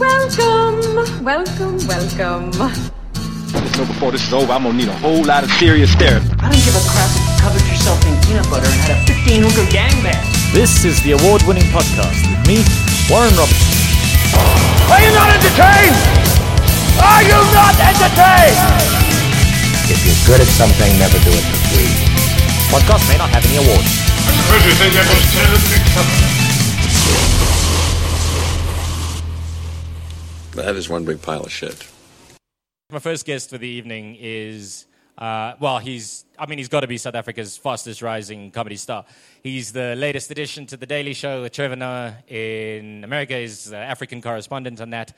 Welcome, welcome, welcome. Just know before this is over, I'm gonna need a whole lot of serious therapy. I don't give a crap if you covered yourself in peanut butter and had a 15 hooker gangbang. This is the award winning podcast with me, Warren Robertson. Are you not entertained? Are you not entertained? If you're good at something, never do it for free. Podcast may not have any awards. I suppose you think that was terribly clever. That is one big pile of shit. My first guest for the evening is, uh, well, he's, I mean, he's got to be South Africa's fastest rising comedy star. He's the latest addition to The Daily Show with Trevor Noah in America. He's the African correspondent on that.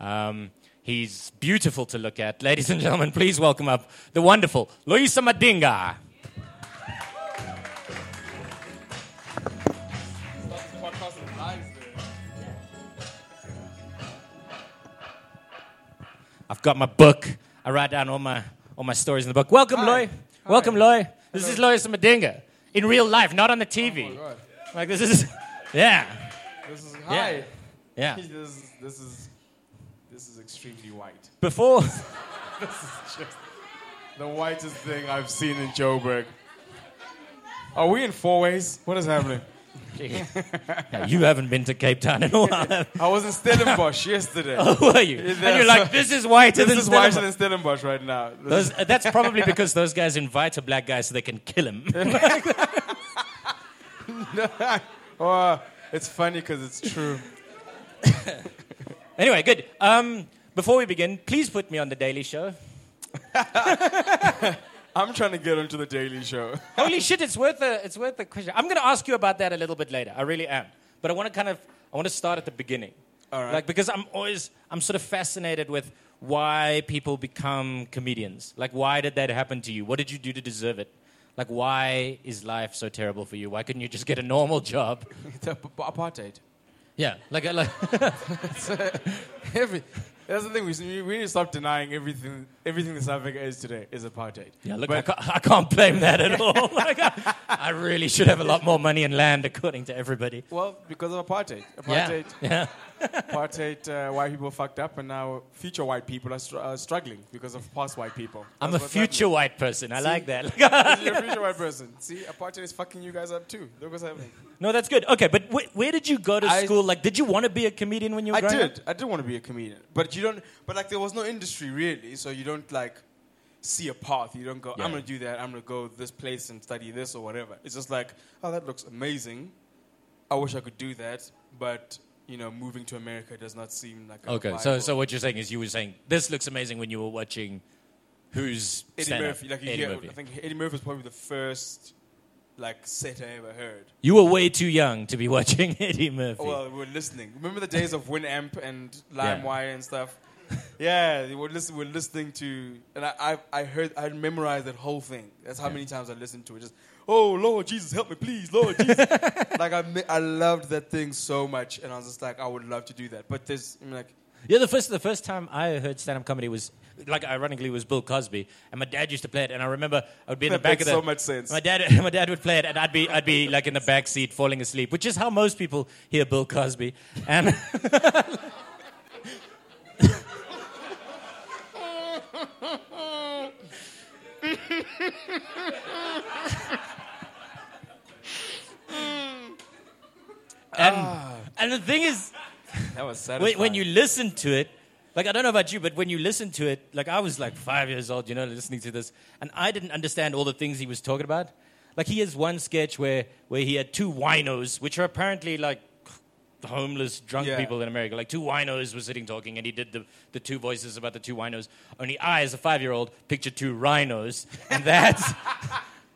Um, he's beautiful to look at. Ladies and gentlemen, please welcome up the wonderful Loyiso Madinga. I've got my book. I write down all my all my stories in the book. Welcome, Loy. Welcome, Loy. This is Loyiso Madinga in real life, not on the TV. Oh like this is, yeah, This is yeah, hi. yeah. This is this is this is extremely white. Before, This is just the whitest thing I've seen in Joburg. Are we in Fourways? What is happening? Yeah, you haven't been to Cape Town in a while. I was in Stellenbosch yesterday. Who are you? Yeah, And you're like, this is whiter this than is whiter Stellenbosch. than Stellenbosch right now. Those, is- that's probably because those guys invite a black guy so they can kill him. oh, it's funny because it's true. anyway, good. Um, before we begin, please put me on the Daily Show. I'm trying to get onto the Daily Show. Holy shit, it's worth a it's worth a question. I'm going to ask you about that a little bit later. I really am. But I want to kind of I want to start at the beginning. All right. Like because I'm always I'm sort of fascinated with why people become comedians. Like why did that happen to you? What did you do to deserve it? Like why is life so terrible for you? Why couldn't you just get a normal job? It's a- apartheid. Yeah, like like Every, that's the thing. We, we need to stop denying everything. Everything that South Africa is today is apartheid. yeah. Look, I, can't, I can't blame that at all. Like, I, I really should have a lot more money and land, according to everybody. Well, because of apartheid. Yeah, Apartheid. yeah. Apartheid, uh, white people fucked up, and now future white people are str- uh, struggling because of past white people. I'm a future happening. white person. I like that. You're a future white person. See, apartheid is fucking you guys up too. Look what's happening. No, that's good. Okay, but wh- where did you go to I- school? Like, did you want to be a comedian when you were I growing did. up? I did want to be a comedian, but you don't. But like, there was no industry really, so you don't like see a path. You don't go. Yeah. I'm gonna do that. I'm gonna go this place and study this or whatever. It's just like, oh, that looks amazing. I wish I could do that, but you know, moving to America does not seem like a Okay, so so what you're saying is you were saying this looks amazing when you were watching Who's Eddie? Murphy. Like you Eddie hear, Murphy. I think Eddie Murphy was probably the first like set I ever heard. You were way too young to be watching Eddie Murphy. Oh, well, we were listening. Remember the days of Winamp and Yeah. LimeWire and stuff? yeah, we were, listen, we were listening to, and I, I, I heard, I memorized that whole thing. That's how many times I listened to it. Just, oh Lord Jesus, help me, please, Lord Jesus. like I, I loved that thing so much, and I was just like, I would love to do that. But there's, I'm like, Yeah, the first the first time I heard stand up comedy was like ironically was Bill Cosby, and my dad used to play it, and I remember I would be in the That back of the. so much sense. My dad my dad would play it, and I'd be I'd be like in the back seat falling asleep, which is how most people hear Bill Cosby, and. and, ah. and the thing is, that was satisfying. when you listen to it, like I don't know about you, but when you listen to it, like I was like five years old, you know, listening to this, and I didn't understand all the things he was talking about. Like he has one sketch where where he had two winos, which are apparently like homeless drunk Yeah. people in America. Like two winos were sitting talking, and he did the, the two voices about the two winos. Only I, as a five year old, pictured two rhinos, and that's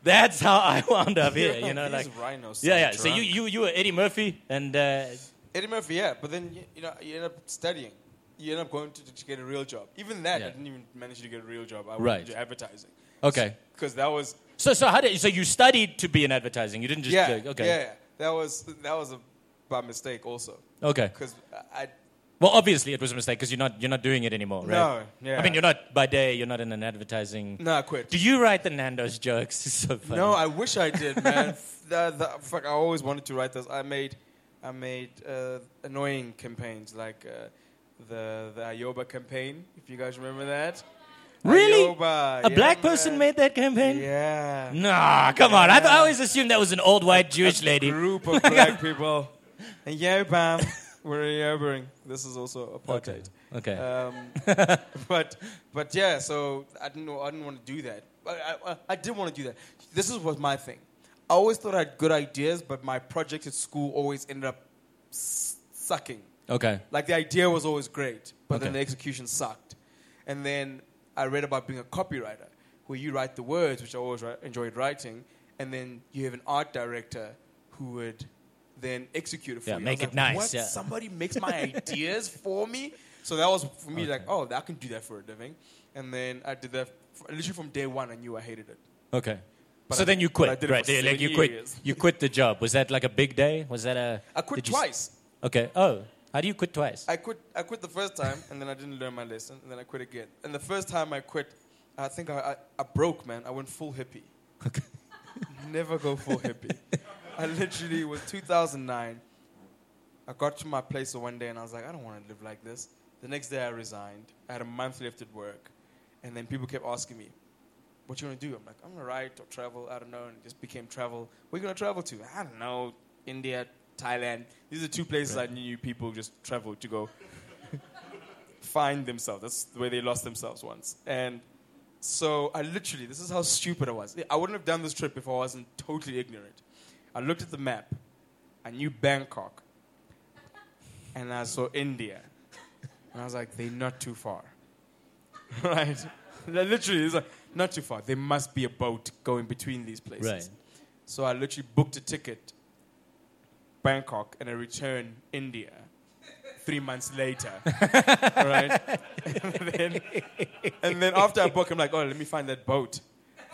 that's how I wound up here. You know, like rhinos yeah, yeah. sound So you you you were Eddie Murphy, and uh, Eddie Murphy, yeah, but then you, you know you end up studying. You end up going to, to get a real job. Even that, Yeah. I didn't even manage to get a real job. I Right. went into advertising. Okay. Because that was so so how did so you studied to be in advertising? You didn't just yeah, okay yeah, yeah. That was that was a by mistake also. okay. Because I, Well, obviously it was a mistake because you're not you're not doing it anymore, right? No, yeah. I mean, you're not by day. You're not in an advertising. no, I quit. Do you write the Nando's jokes? It's so funny. No, I wish I did, man. the, the, fuck, I always wanted to write those. I made, I made uh, annoying campaigns like uh, the the Ayoba campaign. If you guys remember that. Really? Ayoba, A yeah, black person man. made that campaign? Yeah. Nah, come on. I, th- I always assumed that was an old white Jewish lady. Group of black people. And yeah, bam, we're Ayobering. This is also a apartheid. Okay. Um, but but yeah, so I didn't know I didn't want to do that. But I, I, I did want to do that. This is was my thing. I always thought I had good ideas, but my projects at school always ended up s- sucking. Okay. Like the idea was always great, but then the execution sucked. And then I read about being a copywriter, where you write the words, which I always ri- enjoyed writing, and then you have an art director who would then execute it for Yeah, you. Make it like, nice, What? yeah. Somebody makes my ideas for me. So that was for me like, oh, I can do that for a living. And then I did that f literally from day one. I knew I hated it. Okay. But so I- then you quit, right? for like you quit. years. You quit the job. Was that like a big day? Was that a? I quit did you s- twice. Okay. Oh, how do you quit twice? I quit. I quit the first time, and then I didn't learn my lesson, and then I quit again. And the first time I quit, I think I, I, I broke, man. I went full hippie. Okay. Never go full hippie. I literally was 2009. I got to my place one day, and I was like, I don't want to live like this. The next day, I resigned. I had a month left at work, and then people kept asking me, "What you gonna do?" I'm like, "I'm gonna write or travel. I don't know." And it just became travel. Where you gonna travel to? I don't know. India, Thailand. These are two places I knew people just traveled to go find themselves. That's the way they lost themselves once. And so I literally, this is how stupid I was. I wouldn't have done this trip if I wasn't totally ignorant. I looked at the map. I knew Bangkok. And I saw India. And I was like, they're not too far. right? literally, it's like, not too far. There must be a boat going between these places. Right. So I literally booked a ticket, Bangkok, and a return India. Three months later, right? And then, and then after I book, I'm like, oh, let me find that boat.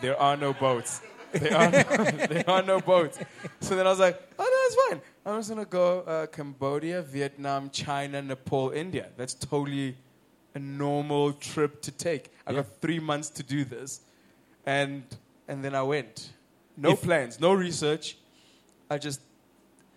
There are no boats. There are no, there are no boats. So then I was like, oh, no, it's fine. I'm just gonna go uh, Cambodia, Vietnam, China, Nepal, India. That's totally a normal trip to take. I got three months to do this, and and then I went. No If- plans, no research. I just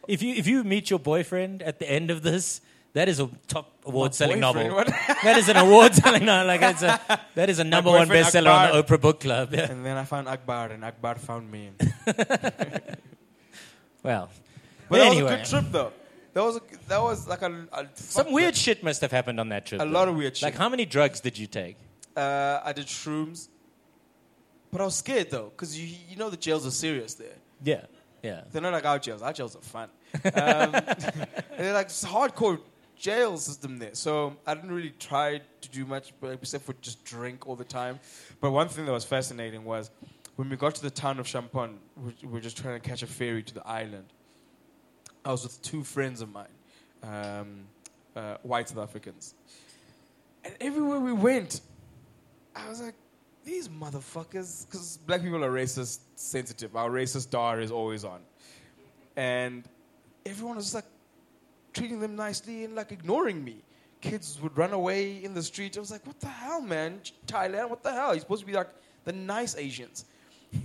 If you if you meet your boyfriend at the end of this, that is a top award selling novel. that is an award selling novel. Like it's a, that is a number one bestseller on the Oprah Book Club. Yeah. and then I found Akbar, and Akbar found me. Well, But anyway, that was a good trip, though. That was a, that was like a, a some weird that. shit must have happened on that trip. A though. lot of weird shit. Like how many drugs did you take? Uh, I did shrooms, but I was scared though, because you you know the jails are serious there. Yeah, yeah. They're not like our jails. Our jails are fun. Um, they're like hardcore jail system there. So I didn't really try to do much, except for just drink all the time. But one thing that was fascinating was when we got to the town of Chumphon, we we were just trying to catch a ferry to the island. I was with two friends of mine, um, uh, white South Africans, and everywhere we went, I was like, these motherfuckers, because black people are racist sensitive. Our racist star is always on. And everyone was like treating them nicely and like ignoring me. Kids would run away in the street. I was like, what the hell, man? Thailand, what the hell? You're supposed to be like the nice Asians.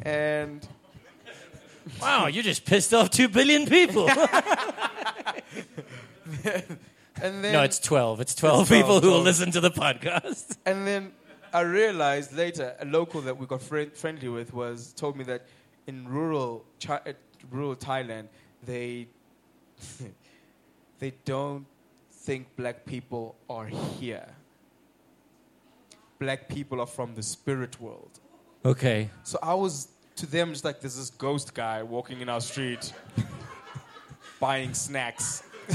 And Wow, you just pissed off two billion people. and then no, it's twelve. It's twelve It's 12, people who will listen to the podcast. And then I realized later, a local that we got friend, friendly with was told me that in rural Chi- uh, rural Thailand, they they don't think black people are here. Black people are from the spirit world. Okay. So I was to them just like there's this ghost guy walking in our street, buying snacks.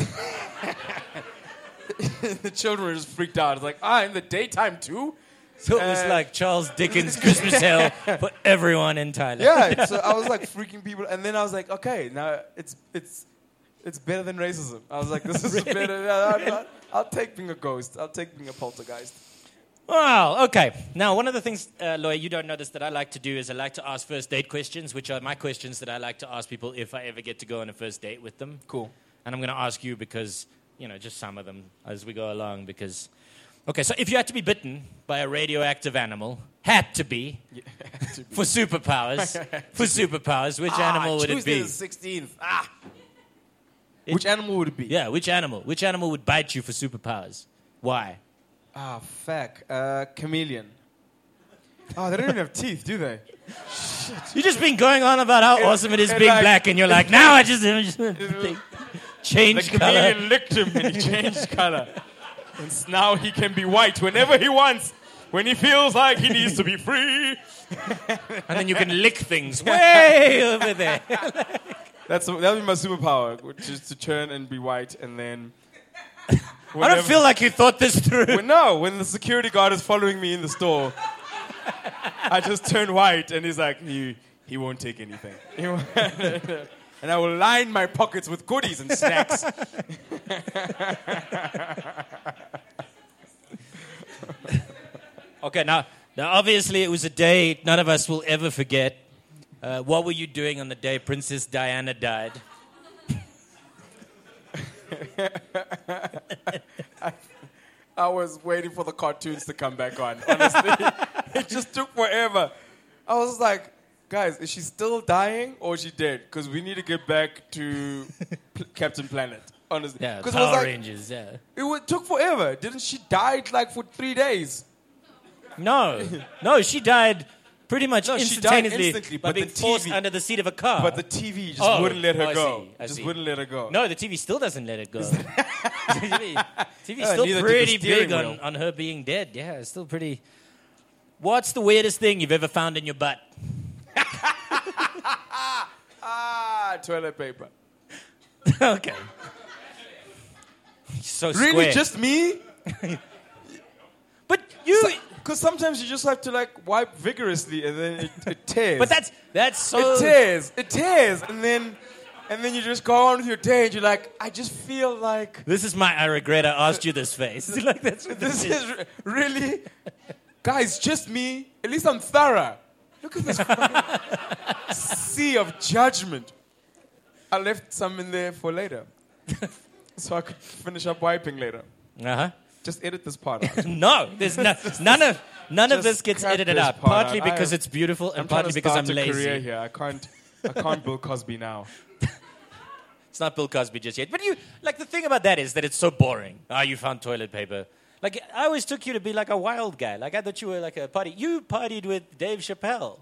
the children were just freaked out. It's like, ah, in the daytime too. So it was like Charles Dickens' Christmas Hell for everyone in Thailand. Yeah, so I was like freaking people, and then I was like, okay, now it's it's it's better than racism. I was like, this is better. yeah, I'll, I'll, I'll take being a ghost. I'll take being a poltergeist. Wow. Okay. Now, one of the things, uh, Lawyer, you don't know this, that I like to do is I like to ask first date questions, which are my questions that I like to ask people if I ever get to go on a first date with them. Cool. And I'm going to ask you because, you know, just some of them as we go along. Because, okay, so if you had to be bitten by a radioactive animal, had to be, for superpowers, for superpowers, which animal would it be? Tuesday be? the sixteenth. Ah. It- Which animal would it be? Yeah, which animal? Which animal would bite you for superpowers? Why? Ah, fuck. Uh, chameleon. Oh, they don't even have teeth, do they? You've just been going on about how And- awesome it is being like- black, and you're like, now I just, I just The change color. chameleon licked him and he changed color. And now he can be white whenever he wants, when he feels like he needs to be free. And then you can lick things way over there. That's that would be my superpower, which is to turn and be white, and then. I don't feel like you thought this through. When, no, when the security guard is following me in the store, I just turn white, and he's like, he, he won't take anything. And I will line my pockets with goodies and snacks. Okay, now, now obviously it was a day none of us will ever forget. Uh, what were you doing on the day Princess Diana died? I was waiting for the cartoons to come back on. Honestly, it just took forever. I was like, guys, is she still dying or is she dead? Because we need to get back to P- Captain Planet. Honestly, Yeah, Power it was like Rangers. Yeah. it took forever. Didn't she died like for three days? No, no, she died pretty much No, she died instantaneously, instantly, by but being the forced TV under the seat of a car. But the TV just Oh, wouldn't let her oh, I go. see, I just see. wouldn't let her go. no, the TV still doesn't let it go. TV, TV's Uh, still pretty big on, wheel. on her being dead. Yeah, it's still pretty. What's the weirdest thing you've ever found in your butt? Ah, toilet paper. okay. So Really, just me? but you. Because sometimes you just have to like wipe vigorously and then it, it tears. but that's that's so. it tears. It tears, and then and then you just go on with your day, and you're like, I just feel like This is my I regret I asked you this face. like that's what this this is re- really, guys, just me. At least I'm thorough. Look at this sea of judgment. I left some in there for later, so I could finish up wiping later. Uh huh. Just edit this part out. No, there's no, none of none of this gets edited this out. part Partly out. because I- it's beautiful, and I'm partly because start I'm a career here. I can't. I can't Bill Cosby now. It's not Bill Cosby just yet. But you like the thing about that is that it's so boring. Ah, you found toilet paper. Like I always took you to be like a wild guy. Like I thought you were like a party. You partied with Dave Chappelle.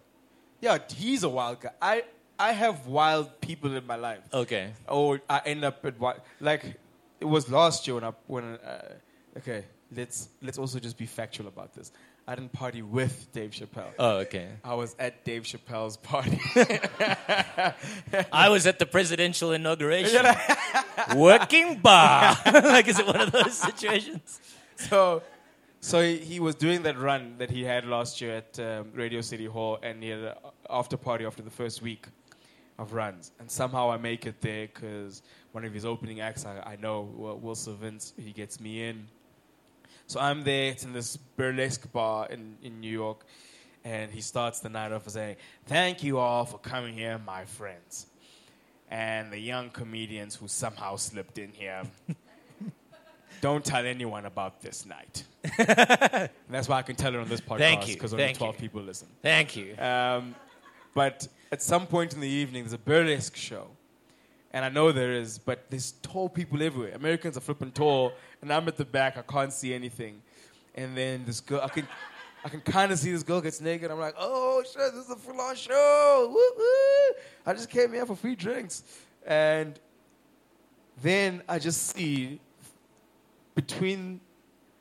Yeah, he's a wild guy. I I have wild people in my life. Okay. Or I end up at wild. Like it was last year when I when uh, okay. Let's let's also just be factual about this. I didn't party with Dave Chappelle. Oh, okay. I was at Dave Chappelle's party. I was at the presidential inauguration. Working bar. like is it one of those situations? so so he, he was doing that run that he had last year at um, Radio City Hall, and he had an after party after the first week of runs. And somehow I make it there because one of his opening acts, I, I know, Will Wilson Vince, he gets me in. So I'm there. It's in this burlesque bar in, in New York. And he starts the night off by saying, Thank you all for coming here, my friends. And the young comedians who somehow slipped in here. Don't tell anyone about this night. and that's why I can tell it on this podcast Thank you. because only Thank 12 you. people listen. Thank you. Um, but at some point in the evening, there's a burlesque show. And I know there is, but there's tall people everywhere. Americans are flipping tall, and I'm at the back. I can't see anything. And then this girl, I can, I can kind of see this girl gets naked. I'm like, oh shit, this is a full-on show. Woo woo! I just came here for free drinks, and then I just see between,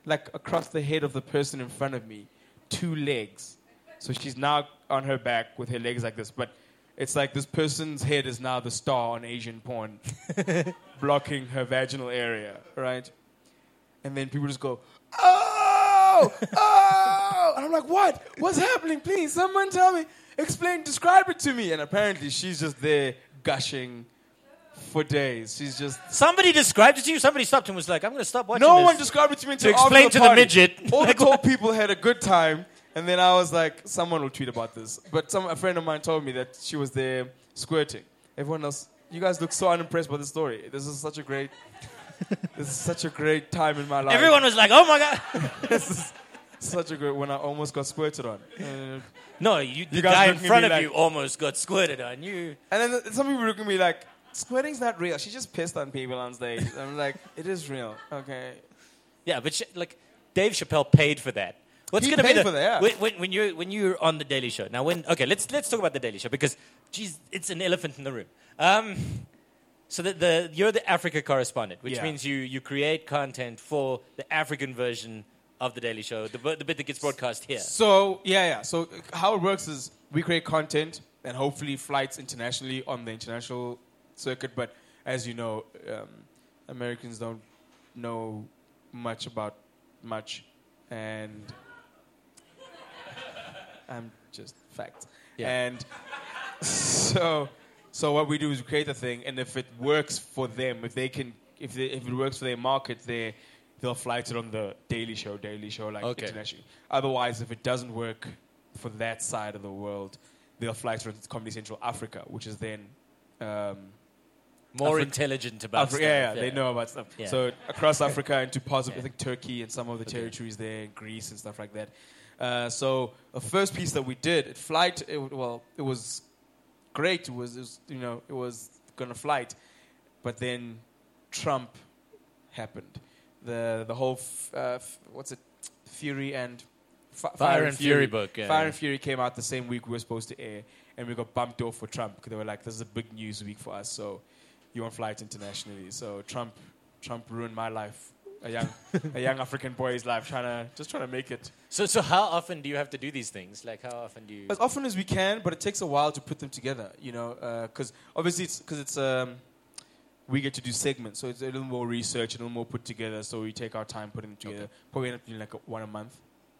like across the head of the person in front of me, two legs. So she's now on her back with her legs like this, but it's like this person's head is now the star on Asian porn, blocking her vaginal area, right? And then people just go, oh, oh. And I'm like, what? What's happening? Please, someone tell me. Explain, describe it to me. And apparently she's just there gushing for days. She's just Somebody described it to you. Somebody stopped and was like, "I'm going to stop watching." no this. one described it to me until To explain to the party. midget. All the tall people had a good time, and then I was like, someone will tweet about this. But some a friend of mine told me that she was there squirting. Everyone else, you guys look so unimpressed by the story. This is such a great, this is such a great time in my life. Everyone was like, "Oh my god!" this is such a great when I almost got squirted on. Uh, No, you, the You guy in front of like- you almost got squirted on you. and then some people look at me like, squirting's not real. She just pissed on people on stage. I'm like, it is real. Okay. Yeah, but sh- like Dave Chappelle paid for that. What's He going to be paid the for that, yeah. when, when, when you when you're on the Daily Show now? When okay, let's let's talk about the Daily Show because geez, it's an elephant in the room. Um, so the, the you're the Africa correspondent, which Yeah. means you you create content for the African version of the Daily Show, the, the bit that gets broadcast here. So yeah, yeah. So how it works is we create content and hopefully flights internationally on the international circuit. But as you know, um, Americans don't know much about much, and I'm just fact. Yeah. And so, so what we do is we create a thing, and if it works for them, if they can, if they, if it works for their market, they they'll flight it on the Daily Show, Daily Show, like Okay. internationally. Otherwise, if it doesn't work for that side of the world, they'll fly it on Comedy Central Africa, which is then. Um, More Afri- intelligent about Afri- stuff. yeah, yeah, they know about stuff. Yeah. So across Africa into parts of. I think Turkey and some of the territories there, Greece and stuff like that. Uh, so the first piece that we did, it flight. It, well, it was great. It was, it was you know it was gonna flight, but then Trump happened. The the whole f- uh, f- what's it, Fury and Fi- Fire and Fury book, yeah, Fire and Fury came out the same week we were supposed to air, and we got bumped off for Trump because they were like, "This is a big news week for us." So you won't fly it internationally. So Trump, Trump ruined my life, a young, a young African boy's life, trying to just trying to make it So so how often do you have to do these things? Like how often do you? as often as we can. But it takes a while to put them together, you know, because obviously it's because it's um, we get to do segments, so it's a little more research, a little more put together. So we take our time putting them together. Probably end up doing like a, one a month.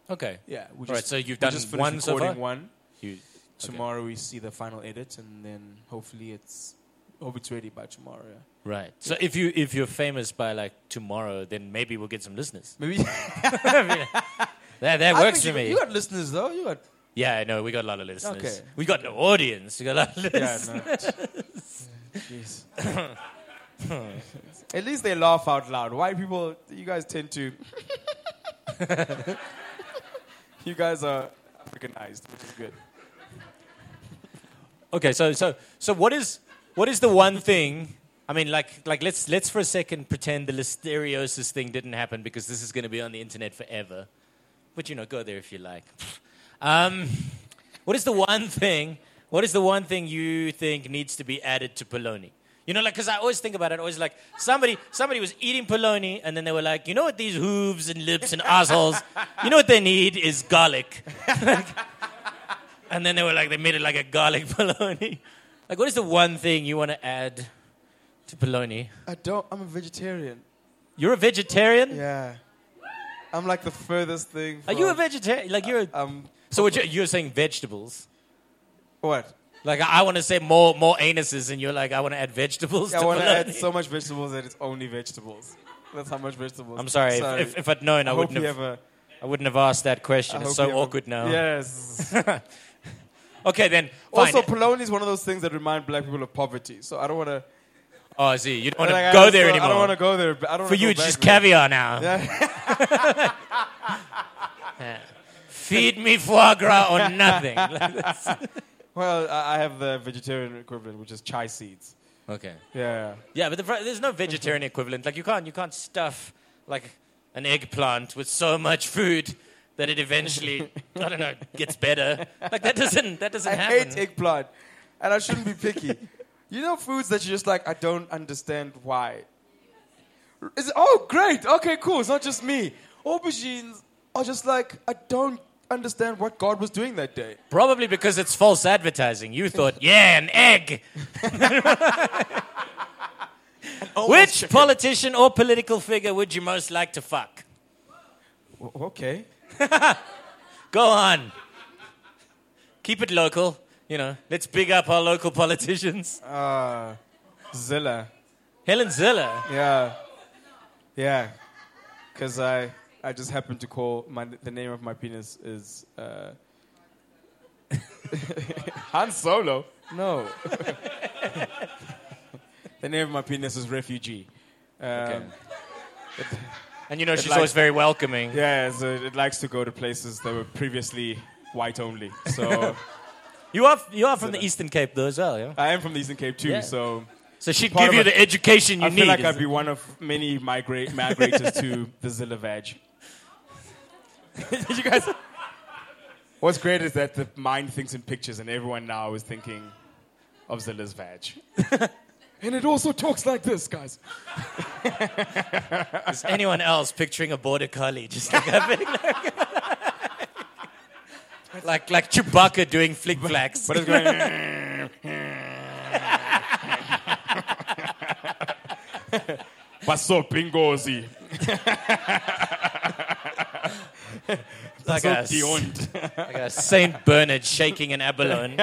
Okay. Yeah, we All right, so you've we done just finished one so recording far? one. You, Tomorrow we see the final edit, and then hopefully it's hope it's ready by tomorrow. Yeah. Right. So if you if you're famous by like tomorrow, then maybe we'll get some listeners. Maybe That that I works think for you, me. You got listeners though. You got yeah, I know. We got a lot of listeners. Okay. We got an audience. We got a lot of yeah. listeners. No. Jeez. At least they laugh out loud. White people, you guys tend to. you guys are Africanized, which is good. Okay, so so so what is what is the one thing? I mean, like like let's let's for a second pretend the listeriosis thing didn't happen because this is going to be on the internet forever. But you know, go there if you like. Um, what is the one thing? What is the one thing you think needs to be added to polony? You know, like because I always think about it. Always like somebody somebody was eating polony and then they were like, you know what? These hooves and lips and assholes. You know what they need is garlic. And then they were like, they made it like a garlic bologna. Like, what is the one thing you want to add to bologna? I don't. I'm a vegetarian. You're a vegetarian? Yeah. I'm like the furthest thing. Are you a vegetarian? Like, you're. A, Um. so what you're, you're saying vegetables? What? Like, I, want to say more more anuses, and you're like, I want to add vegetables I to want to add so much vegetables that it's only vegetables. That's how much vegetables. I'm sorry, Sorry. If, if, I'd known, I, I wouldn't have. a. I wouldn't have asked that question. I It's so awkward now. Yes. Okay, then. Fine. also, polony is one of those things that remind black people of poverty. So I don't want to. oh, I see. You don't want to Like, go there anymore. I don't want to go there. but I don't For you, it's just there. caviar now. Yeah. Feed me foie gras or nothing. Well, I have the vegetarian equivalent, which is chai seeds. okay. Yeah. Yeah, but the, fr- there's no vegetarian equivalent. Like you can't you can't stuff like an eggplant with so much food that it eventually I don't know gets better. Like that doesn't that doesn't I happen. hate eggplant, and I shouldn't be picky. you know, foods that you're just like, I don't understand why. Is it, oh, great. Okay, cool. It's not just me. Aubergines are just like, I don't understand what God was doing that day. Probably because it's false advertising. You thought, yeah, an egg. Which politician or political figure would you most like to fuck? Okay. Go on. Keep it local. You know, let's big up our local politicians. Uh, Zille. Helen Zille. Yeah. Yeah. Because I, I just happen to call my, the name of my penis is uh, Han Solo. No. the name of my penis is Refugee. Um, Okay. And you know, she's likes- always very welcoming. Yeah, so it likes to go to places that were previously white only. So You are you are from the Eastern Cape though as well, yeah. I am from the Eastern Cape too. Yeah. So So she'd give you a- the education you I need. I feel like I'd it? be one of many migrate migrators to the Zille Vag. you guys. What's great is that the mind thinks in pictures, and everyone now is thinking of Zille's vag. And it also talks like this, guys. Is anyone else picturing a border collie just like a big, like like Chewbacca doing flick flacks? But it's going. Paso pingozi. like So a, tioned. like a Saint Bernard shaking an abalone.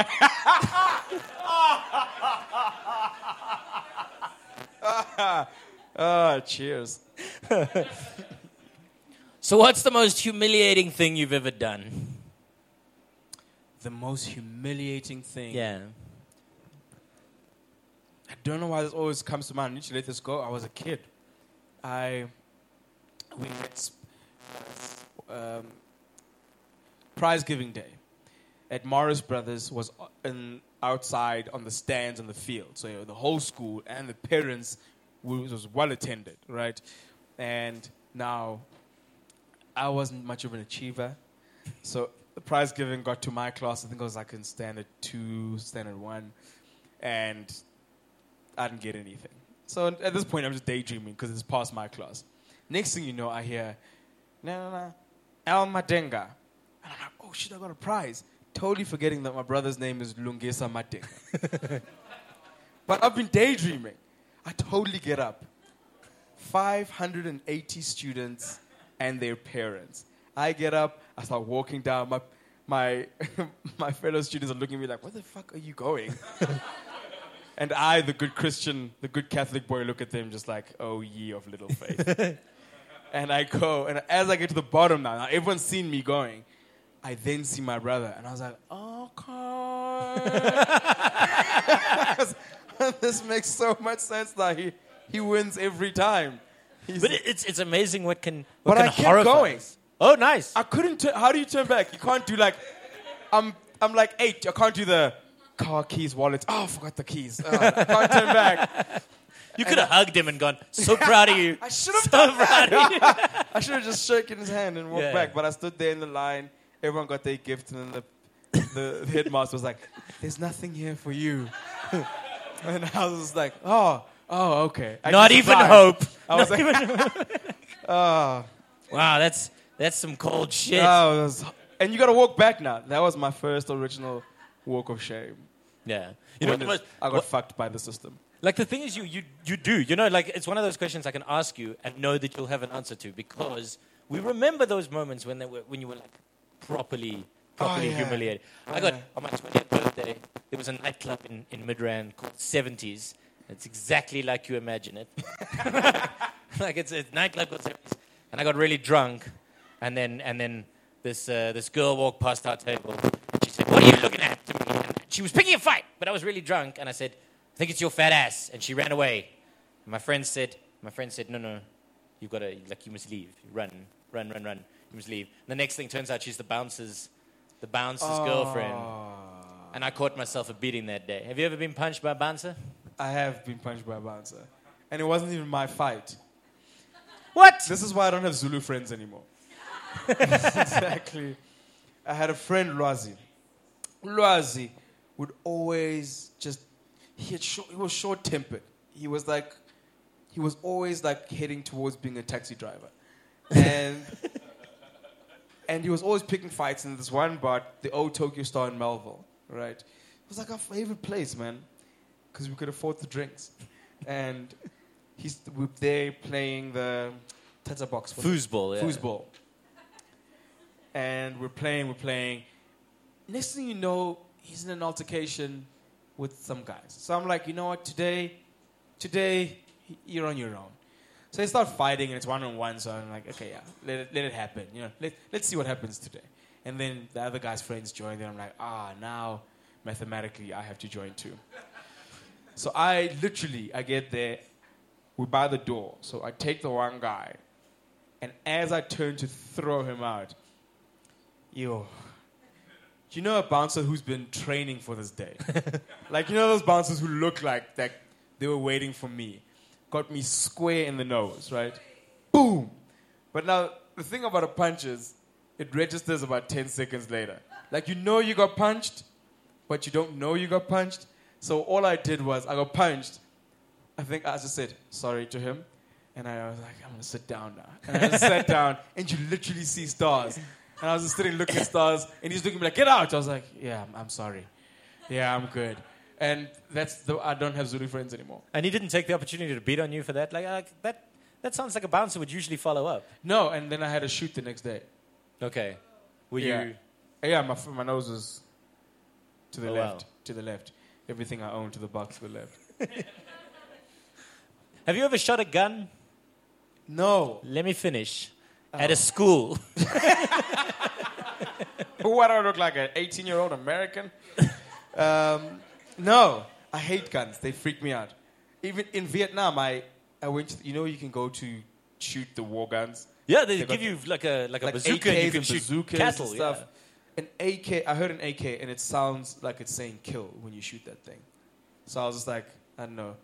Ah, cheers. So, what's the most humiliating thing you've ever done? The most humiliating thing. Yeah. I don't know why this always comes to mind. I need to let this go. I was a kid. I we had um, prize giving day at Marist Brothers was in, outside on the stands on the field. So you know, the whole school and the parents was, was well attended, right? And now I wasn't much of an achiever, so the prize giving got to my class. I think I was like in standard two, standard one, and I didn't get anything. So at this point, I'm just daydreaming because it's past my class. Next thing you know, I hear, no, no, no, El Madinga. And I'm like, oh shit, I got a prize. Totally forgetting that my brother's name is Lungisa Madinga. but I've been daydreaming. I totally get up. 580 students and their parents. I get up, I start walking down. My, my, my fellow students are looking at me like, where the fuck are you going? And I, the good Christian, the good Catholic boy, look at them just like, oh, ye of little faith. and I go, and as I get to the bottom now, now everyone's seen me going. I then see my brother, and I was like, oh, God. this makes so much sense that He, he wins every time. He's, But it's, it's amazing what can. What But can I kept horrify going. Oh, nice. I couldn't. Turn, how do you turn back? You can't do like. I'm. I'm like eight. I can't do the car keys, wallet. Oh, I forgot the keys. Oh, I can't turn back. You could have hugged him and gone, so proud of you. I should have so done proud of you. I should have just shaken his hand and walked Yeah. back. But I stood there in the line. Everyone got their gift, and then the, the headmaster was like, "There's nothing here for you." and I was like, "Oh, oh, okay." I Not even survived. hope. I was like, "Oh, Wow, that's that's some cold shit. oh." was- and you got to walk back now. That was my first original walk of shame. yeah. You know, When most, I got what- fucked by the system. like the thing is, you, you you do. You know, like it's one of those questions I can ask you and know that you'll have an answer to because we remember those moments when they were when you were like properly properly Oh, yeah. humiliated. I got on my 20th birthday. There was a nightclub in in Midrand called Seventies. It's exactly like you imagine it. like it's a nightclub called Seventies, and I got really drunk, and then and then this uh, this girl walked past our table. She said, "What are you looking at?" To and she was picking a fight, but I was really drunk, and I said, "I think it's your fat ass," and she ran away. My friend said, "My friend said, no, no, you've gotta like you must leave. Run, run, run, run. You must leave." And the next thing turns out she's the bouncer's the bouncer's girlfriend, and I caught myself a beating that day. Have you ever been punched by a bouncer? I have been punched by a bouncer. And it wasn't even my fight. What? This is why I don't have Zulu friends anymore. exactly. I had a friend, Lwazi. Lwazi would always just, he, had short, he was short tempered. He was like, he was always like heading towards being a taxi driver. And, and he was always picking fights in this one bar, the old Tokyo Star in Melville, right? It was like our favorite place, man, because we could afford the drinks. And he's we were there playing the Tata box. Foosball, yeah. Foosball. And we're playing, we're playing. Next thing you know, he's in an altercation with some guys. So I'm like, you know what, today, today, you're on your own. So they start fighting and it's one on one. So I'm like, okay, yeah, let it, let it happen. You know, let, let's see what happens today. And then the other guy's friends join. And I'm like, ah, now mathematically I have to join too. So I literally, I get there, we're by the door. So I take the one guy, and as I turn to throw him out, yo, Do you know a bouncer who's been training for this day? like, you know those bouncers who look like that, They were waiting for me. Got me square in the nose, right? Boom. But now, the thing about a punch is, it registers about 10 seconds later. Like, you know you got punched, but you don't know you got punched. So all I did was, I got punched. I think I just said sorry to him. And I was like, I'm going to sit down now. And I just sat down, and you literally see stars. And I was just sitting looking at stars, and he's looking at me like, get out. I was like, yeah, I'm, I'm sorry. Yeah, I'm good. And that's the, I don't have Zulu friends anymore. And he didn't take the opportunity to beat on you for that. Like uh, that. That sounds like a bouncer would usually follow up. No, and then I had a shoot the next day. Okay. Were yeah. you? Yeah, my, my nose was to the Oh, left. wow. To the left. Everything I own to the box to the left. Have you ever shot a gun? No. Let me finish. At a school. what do I look like? An 18 year old American? um, no. I hate guns. They freak me out. Even in Vietnam, I, I went to, you know, you can go to shoot the war guns. Yeah, they, They give you like a like a like bazooka AKs and you can and shoot bazookas cattle. and stuff. An AK, I heard an AK, and it sounds like it's saying kill when you shoot that thing. So I was just like, I don't know.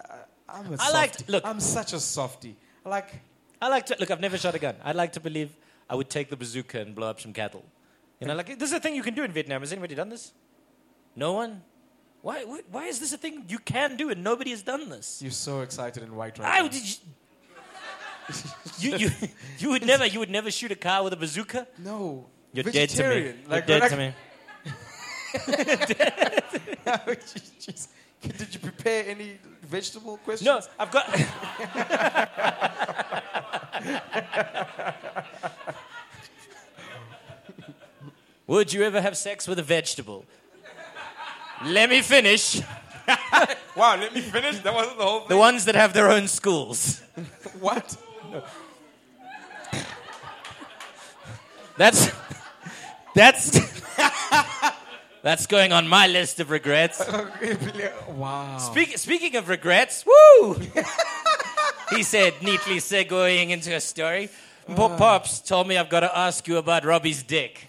I, I'm a I liked- look. I'm such a softy. I like, I like to look. I've never shot a gun. I'd like to believe I would take the bazooka and blow up some cattle. You know, like this is a thing you can do in Vietnam. Has anybody done this? No one. Why? Why, why is this a thing you can do and nobody has done this? you're so excited and white right I now. would. You, you, you would never you would never shoot a car with a bazooka. No. You're dead to me. vegetarian. You're Like, dead like- to me. Did you prepare any vegetable questions? No, I've got. Would you ever have sex with a vegetable? Let me finish. Wow, let me finish. That wasn't the whole thing. The ones that have their own schools. what? That's that's that's going on my list of regrets. wow. Speak, speaking of regrets, woo! he said, neatly segueing into a story. Uh. Pop Pops told me I've got to ask you about Robbie's dick.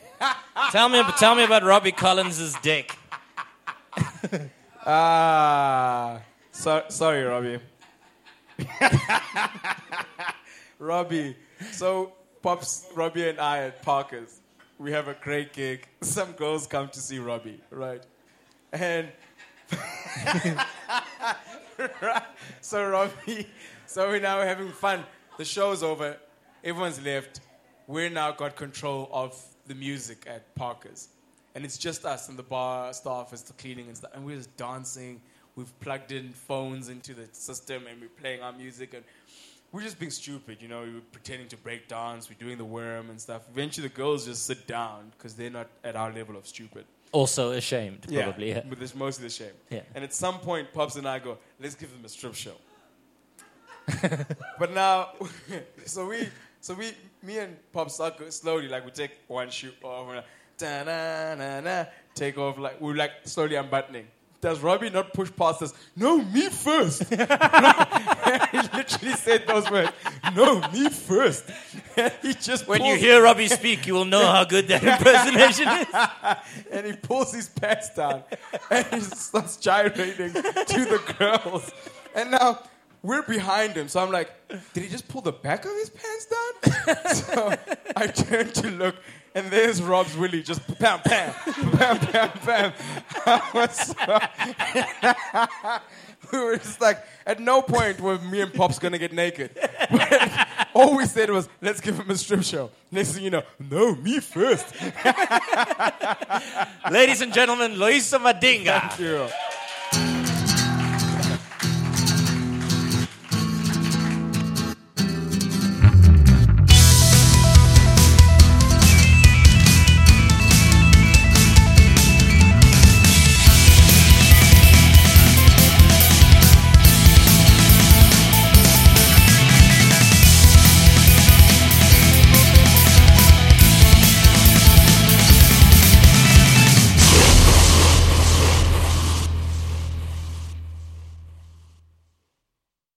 tell me, tell me about Robbie Collins's dick. Ah, so, sorry, Robbie. Robbie. So, Pops, Robbie and I at Parker's, we have a great gig. Some girls come to see Robbie, right? And so Robbie, so we're now having fun. The show's over. Everyone's left. We're now got control of the music at Parker's. And it's just us and the bar staff is the cleaning and stuff. And we're just dancing. We've plugged in phones into the system and we're playing our music. And we're just being stupid, you know. We're pretending to break dance. We're doing the worm and stuff. Eventually, the girls just sit down because they're not at our level of stupid. Also ashamed, probably. Yeah. But there's mostly the shame. Yeah. And at some point, Pops and I go, let's give them a strip show. but now, so we, so we, me and Pops slowly, like we take one shoe off, and da na na na, take off, like we're like slowly unbuttoning. Does Robbie not push past us? No, me first. he literally said those words. No, me first. he just When you hear Robbie speak, you will know how good that impersonation is. and he pulls his pants down and he starts gyrating to the girls. And now we're behind him, so I'm like, did he just pull the back of his pants down? so I turn to look, and there's Rob's Willie just pam pam pam pam pam. I was so- we were just like, at no point were me and Pop's gonna get naked. But all we said was, let's give him a strip show. Next thing you know, no, me first. Ladies and gentlemen, Loyiso Madinga. Yeah.